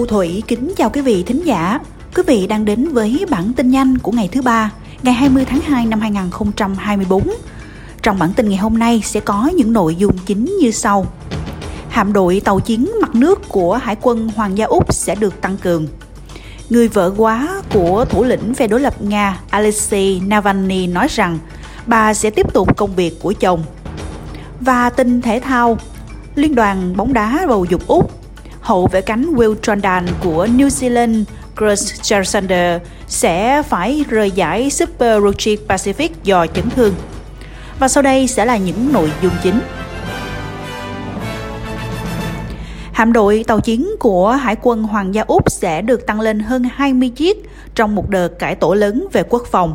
Thu Thủy kính chào quý vị thính giả. Quý vị đang đến với bản tin nhanh của ngày thứ ba, ngày 20 tháng 2 năm 2024. Trong bản tin ngày hôm nay sẽ có những nội dung chính như sau. Hạm đội tàu chiến mặt nước của Hải quân Hoàng gia Úc sẽ được tăng cường. Người vợ quá của thủ lĩnh phe đối lập Nga Alexei Navalny nói rằng bà sẽ tiếp tục công việc của chồng. Và tin thể thao, Liên đoàn bóng đá bầu dục Úc hậu vệ cánh Will Jordan của New Zealand, Chris Alexander sẽ phải rời giải Super Rugby Pacific do chấn thương. Và sau đây sẽ là những nội dung chính. Hạm đội tàu chiến của Hải quân Hoàng gia Úc sẽ được tăng lên hơn 20 chiếc trong một đợt cải tổ lớn về quốc phòng.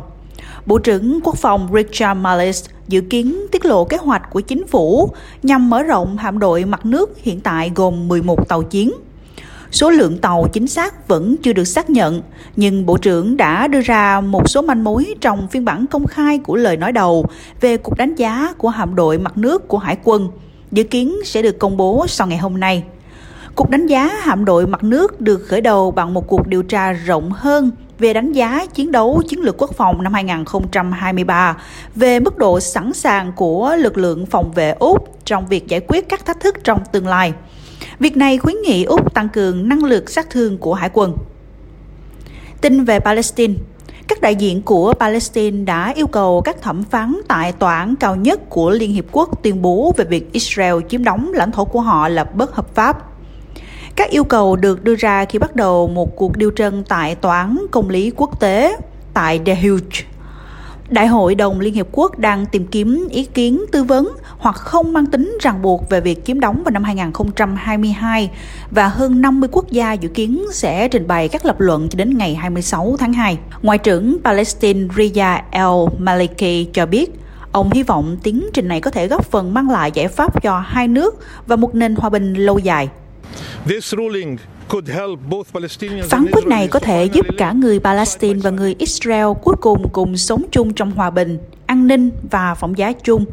Bộ trưởng Quốc phòng Richard Marles dự kiến tiết lộ kế hoạch của chính phủ nhằm mở rộng hạm đội mặt nước hiện tại gồm 11 tàu chiến. Số lượng tàu chính xác vẫn chưa được xác nhận, nhưng Bộ trưởng đã đưa ra một số manh mối trong phiên bản công khai của lời nói đầu về cuộc đánh giá của hạm đội mặt nước của Hải quân, dự kiến sẽ được công bố sau ngày hôm nay. Cuộc đánh giá hạm đội mặt nước được khởi đầu bằng một cuộc điều tra rộng hơn về đánh giá chiến đấu chiến lược quốc phòng năm 2023 về mức độ sẵn sàng của lực lượng phòng vệ Úc trong việc giải quyết các thách thức trong tương lai. Việc này khuyến nghị Úc tăng cường năng lực sát thương của hải quân. Tin về Palestine, các đại diện của Palestine đã yêu cầu các thẩm phán tại tòa án cao nhất của Liên Hiệp Quốc tuyên bố về việc Israel chiếm đóng lãnh thổ của họ là bất hợp pháp. Các yêu cầu được đưa ra khi bắt đầu một cuộc điều trần tại Tòa án Công lý Quốc tế tại The Hague. Đại hội đồng Liên Hiệp Quốc đang tìm kiếm ý kiến tư vấn hoặc không mang tính ràng buộc về việc chiếm đóng vào năm 2022 và hơn 50 quốc gia dự kiến sẽ trình bày các lập luận cho đến ngày 26 tháng 2. Ngoại trưởng Palestine Riyad el-Maliki cho biết, Ông hy vọng tiến trình này có thể góp phần mang lại giải pháp cho hai nước và một nền hòa bình lâu dài. Phán quyết này có thể giúp cả người Palestine và người Israel cuối cùng cùng sống chung trong hòa bình, an ninh và phỏng giá chung.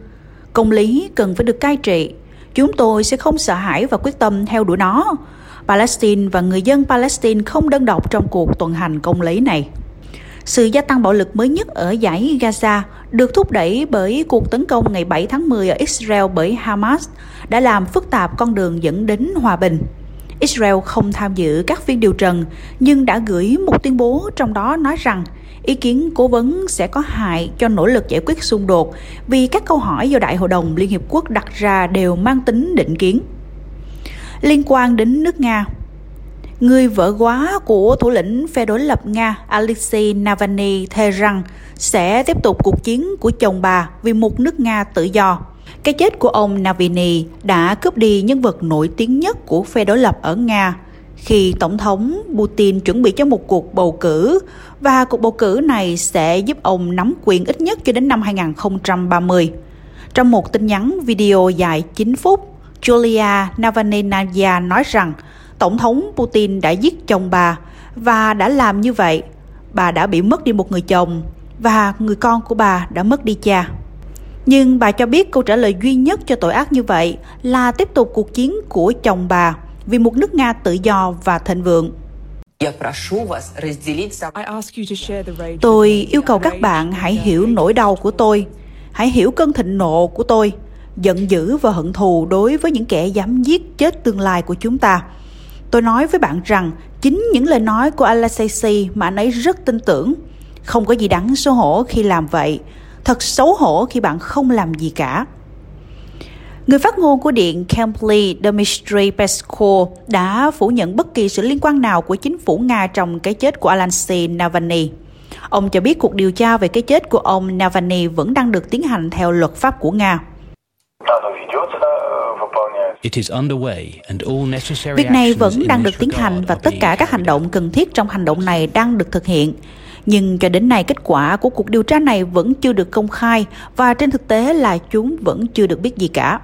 Công lý cần phải được cai trị. Chúng tôi sẽ không sợ hãi và quyết tâm theo đuổi nó. Palestine và người dân Palestine không đơn độc trong cuộc tuần hành công lý này. Sự gia tăng bạo lực mới nhất ở giải Gaza được thúc đẩy bởi cuộc tấn công ngày 7 tháng 10 ở Israel bởi Hamas đã làm phức tạp con đường dẫn đến hòa bình. Israel không tham dự các phiên điều trần nhưng đã gửi một tuyên bố trong đó nói rằng ý kiến cố vấn sẽ có hại cho nỗ lực giải quyết xung đột vì các câu hỏi do Đại hội đồng Liên Hiệp Quốc đặt ra đều mang tính định kiến. Liên quan đến nước Nga, người vợ quá của thủ lĩnh phe đối lập Nga Alexei Navalny thề rằng sẽ tiếp tục cuộc chiến của chồng bà vì một nước Nga tự do. Cái chết của ông Navalny đã cướp đi nhân vật nổi tiếng nhất của phe đối lập ở Nga khi Tổng thống Putin chuẩn bị cho một cuộc bầu cử và cuộc bầu cử này sẽ giúp ông nắm quyền ít nhất cho đến năm 2030. Trong một tin nhắn video dài 9 phút, Julia Navalnaya nói rằng Tổng thống Putin đã giết chồng bà và đã làm như vậy, bà đã bị mất đi một người chồng và người con của bà đã mất đi cha. Nhưng bà cho biết câu trả lời duy nhất cho tội ác như vậy là tiếp tục cuộc chiến của chồng bà vì một nước Nga tự do và thịnh vượng. Tôi yêu cầu các bạn hãy hiểu nỗi đau của tôi, hãy hiểu cơn thịnh nộ của tôi, giận dữ và hận thù đối với những kẻ dám giết chết tương lai của chúng ta. Tôi nói với bạn rằng chính những lời nói của Alexei mà anh ấy rất tin tưởng. Không có gì đáng xấu hổ khi làm vậy Thật xấu hổ khi bạn không làm gì cả. Người phát ngôn của Điện Kremlin Dmitry Peskov đã phủ nhận bất kỳ sự liên quan nào của chính phủ Nga trong cái chết của Alexei Navalny. Ông cho biết cuộc điều tra về cái chết của ông Navalny vẫn đang được tiến hành theo luật pháp của Nga. Việc này vẫn đang được tiến hành và tất cả các hành động cần thiết trong hành động này đang được thực hiện. Nhưng cho đến nay kết quả của cuộc điều tra này vẫn chưa được công khai và trên thực tế là chúng vẫn chưa được biết gì cả.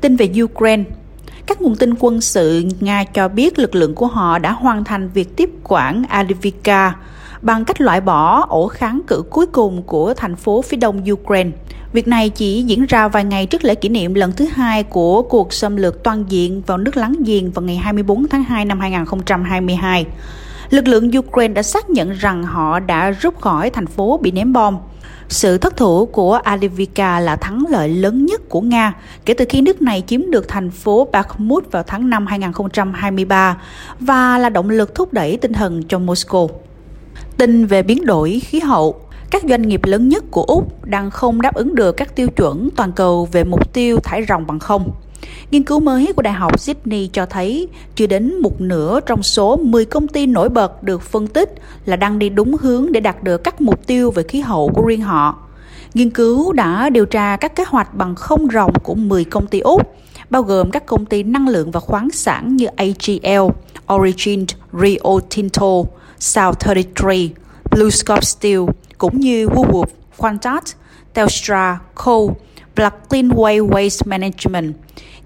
Tin về Ukraine, các nguồn tin quân sự Nga cho biết lực lượng của họ đã hoàn thành việc tiếp quản Adivka bằng cách loại bỏ ổ kháng cự cuối cùng của thành phố phía đông Ukraine Việc này chỉ diễn ra vài ngày trước lễ kỷ niệm lần thứ hai của cuộc xâm lược toàn diện vào nước láng giềng vào ngày 24 tháng 2 năm 2022. Lực lượng Ukraine đã xác nhận rằng họ đã rút khỏi thành phố bị ném bom. Sự thất thủ của Alivika là thắng lợi lớn nhất của Nga kể từ khi nước này chiếm được thành phố Bakhmut vào tháng 5 2023 và là động lực thúc đẩy tinh thần cho Moscow. Tin về biến đổi khí hậu, các doanh nghiệp lớn nhất của Úc đang không đáp ứng được các tiêu chuẩn toàn cầu về mục tiêu thải ròng bằng không. Nghiên cứu mới của Đại học Sydney cho thấy chưa đến một nửa trong số 10 công ty nổi bật được phân tích là đang đi đúng hướng để đạt được các mục tiêu về khí hậu của riêng họ. Nghiên cứu đã điều tra các kế hoạch bằng không rồng của 10 công ty Úc, bao gồm các công ty năng lượng và khoáng sản như AGL, Origin, Rio Tinto, South 33, BlueScope Steel, cũng như Woolworth, Quantas, Telstra, Coal và Cleanway Waste Management.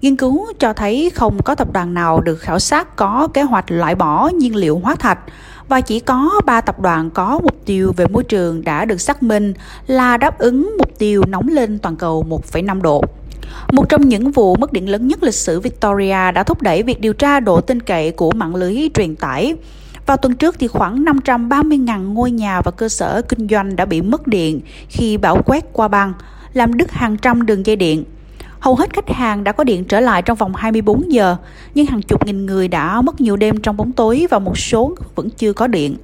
Nghiên cứu cho thấy không có tập đoàn nào được khảo sát có kế hoạch loại bỏ nhiên liệu hóa thạch và chỉ có 3 tập đoàn có mục tiêu về môi trường đã được xác minh là đáp ứng mục tiêu nóng lên toàn cầu 1,5 độ. Một trong những vụ mất điện lớn nhất lịch sử Victoria đã thúc đẩy việc điều tra độ tin cậy của mạng lưới truyền tải vào tuần trước thì khoảng 530.000 ngôi nhà và cơ sở kinh doanh đã bị mất điện khi bão quét qua băng, làm đứt hàng trăm đường dây điện. Hầu hết khách hàng đã có điện trở lại trong vòng 24 giờ, nhưng hàng chục nghìn người đã mất nhiều đêm trong bóng tối và một số vẫn chưa có điện.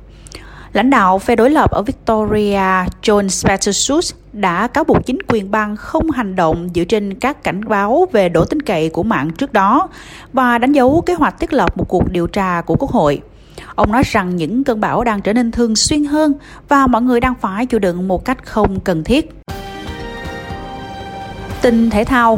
Lãnh đạo phe đối lập ở Victoria, John Spattersus, đã cáo buộc chính quyền bang không hành động dựa trên các cảnh báo về độ tin cậy của mạng trước đó và đánh dấu kế hoạch thiết lập một cuộc điều tra của Quốc hội. Ông nói rằng những cơn bão đang trở nên thường xuyên hơn và mọi người đang phải chịu đựng một cách không cần thiết. Tin thể thao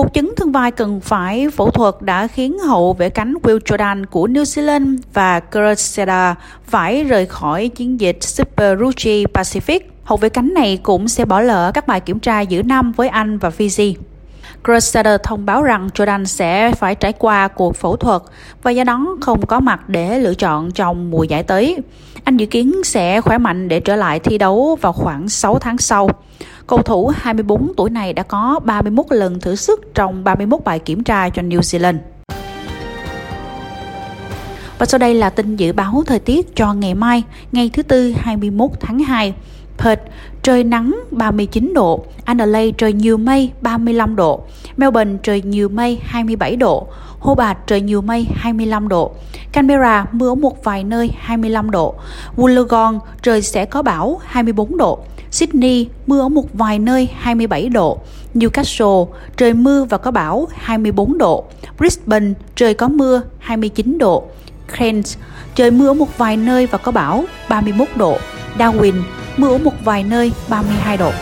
một chấn thương vai cần phải phẫu thuật đã khiến hậu vệ cánh Will Jordan của New Zealand và Cressida phải rời khỏi chiến dịch Super Rugby Pacific. Hậu vệ cánh này cũng sẽ bỏ lỡ các bài kiểm tra giữa năm với Anh và Fiji. Crusader thông báo rằng Jordan sẽ phải trải qua cuộc phẫu thuật và do đó không có mặt để lựa chọn trong mùa giải tới. Anh dự kiến sẽ khỏe mạnh để trở lại thi đấu vào khoảng 6 tháng sau. Cầu thủ 24 tuổi này đã có 31 lần thử sức trong 31 bài kiểm tra cho New Zealand. Và sau đây là tin dự báo thời tiết cho ngày mai, ngày thứ Tư 21 tháng 2. Perth, trời nắng 39 độ, Adelaide trời nhiều mây 35 độ, Melbourne trời nhiều mây 27 độ, Hobart trời nhiều mây 25 độ, Canberra mưa một vài nơi 25 độ, Wollongong trời sẽ có bão 24 độ, Sydney mưa ở một vài nơi 27 độ, Newcastle trời mưa và có bão 24 độ, Brisbane trời có mưa 29 độ, Cairns trời mưa ở một vài nơi và có bão 31 độ, Darwin mưa ở một vài nơi 32 độ.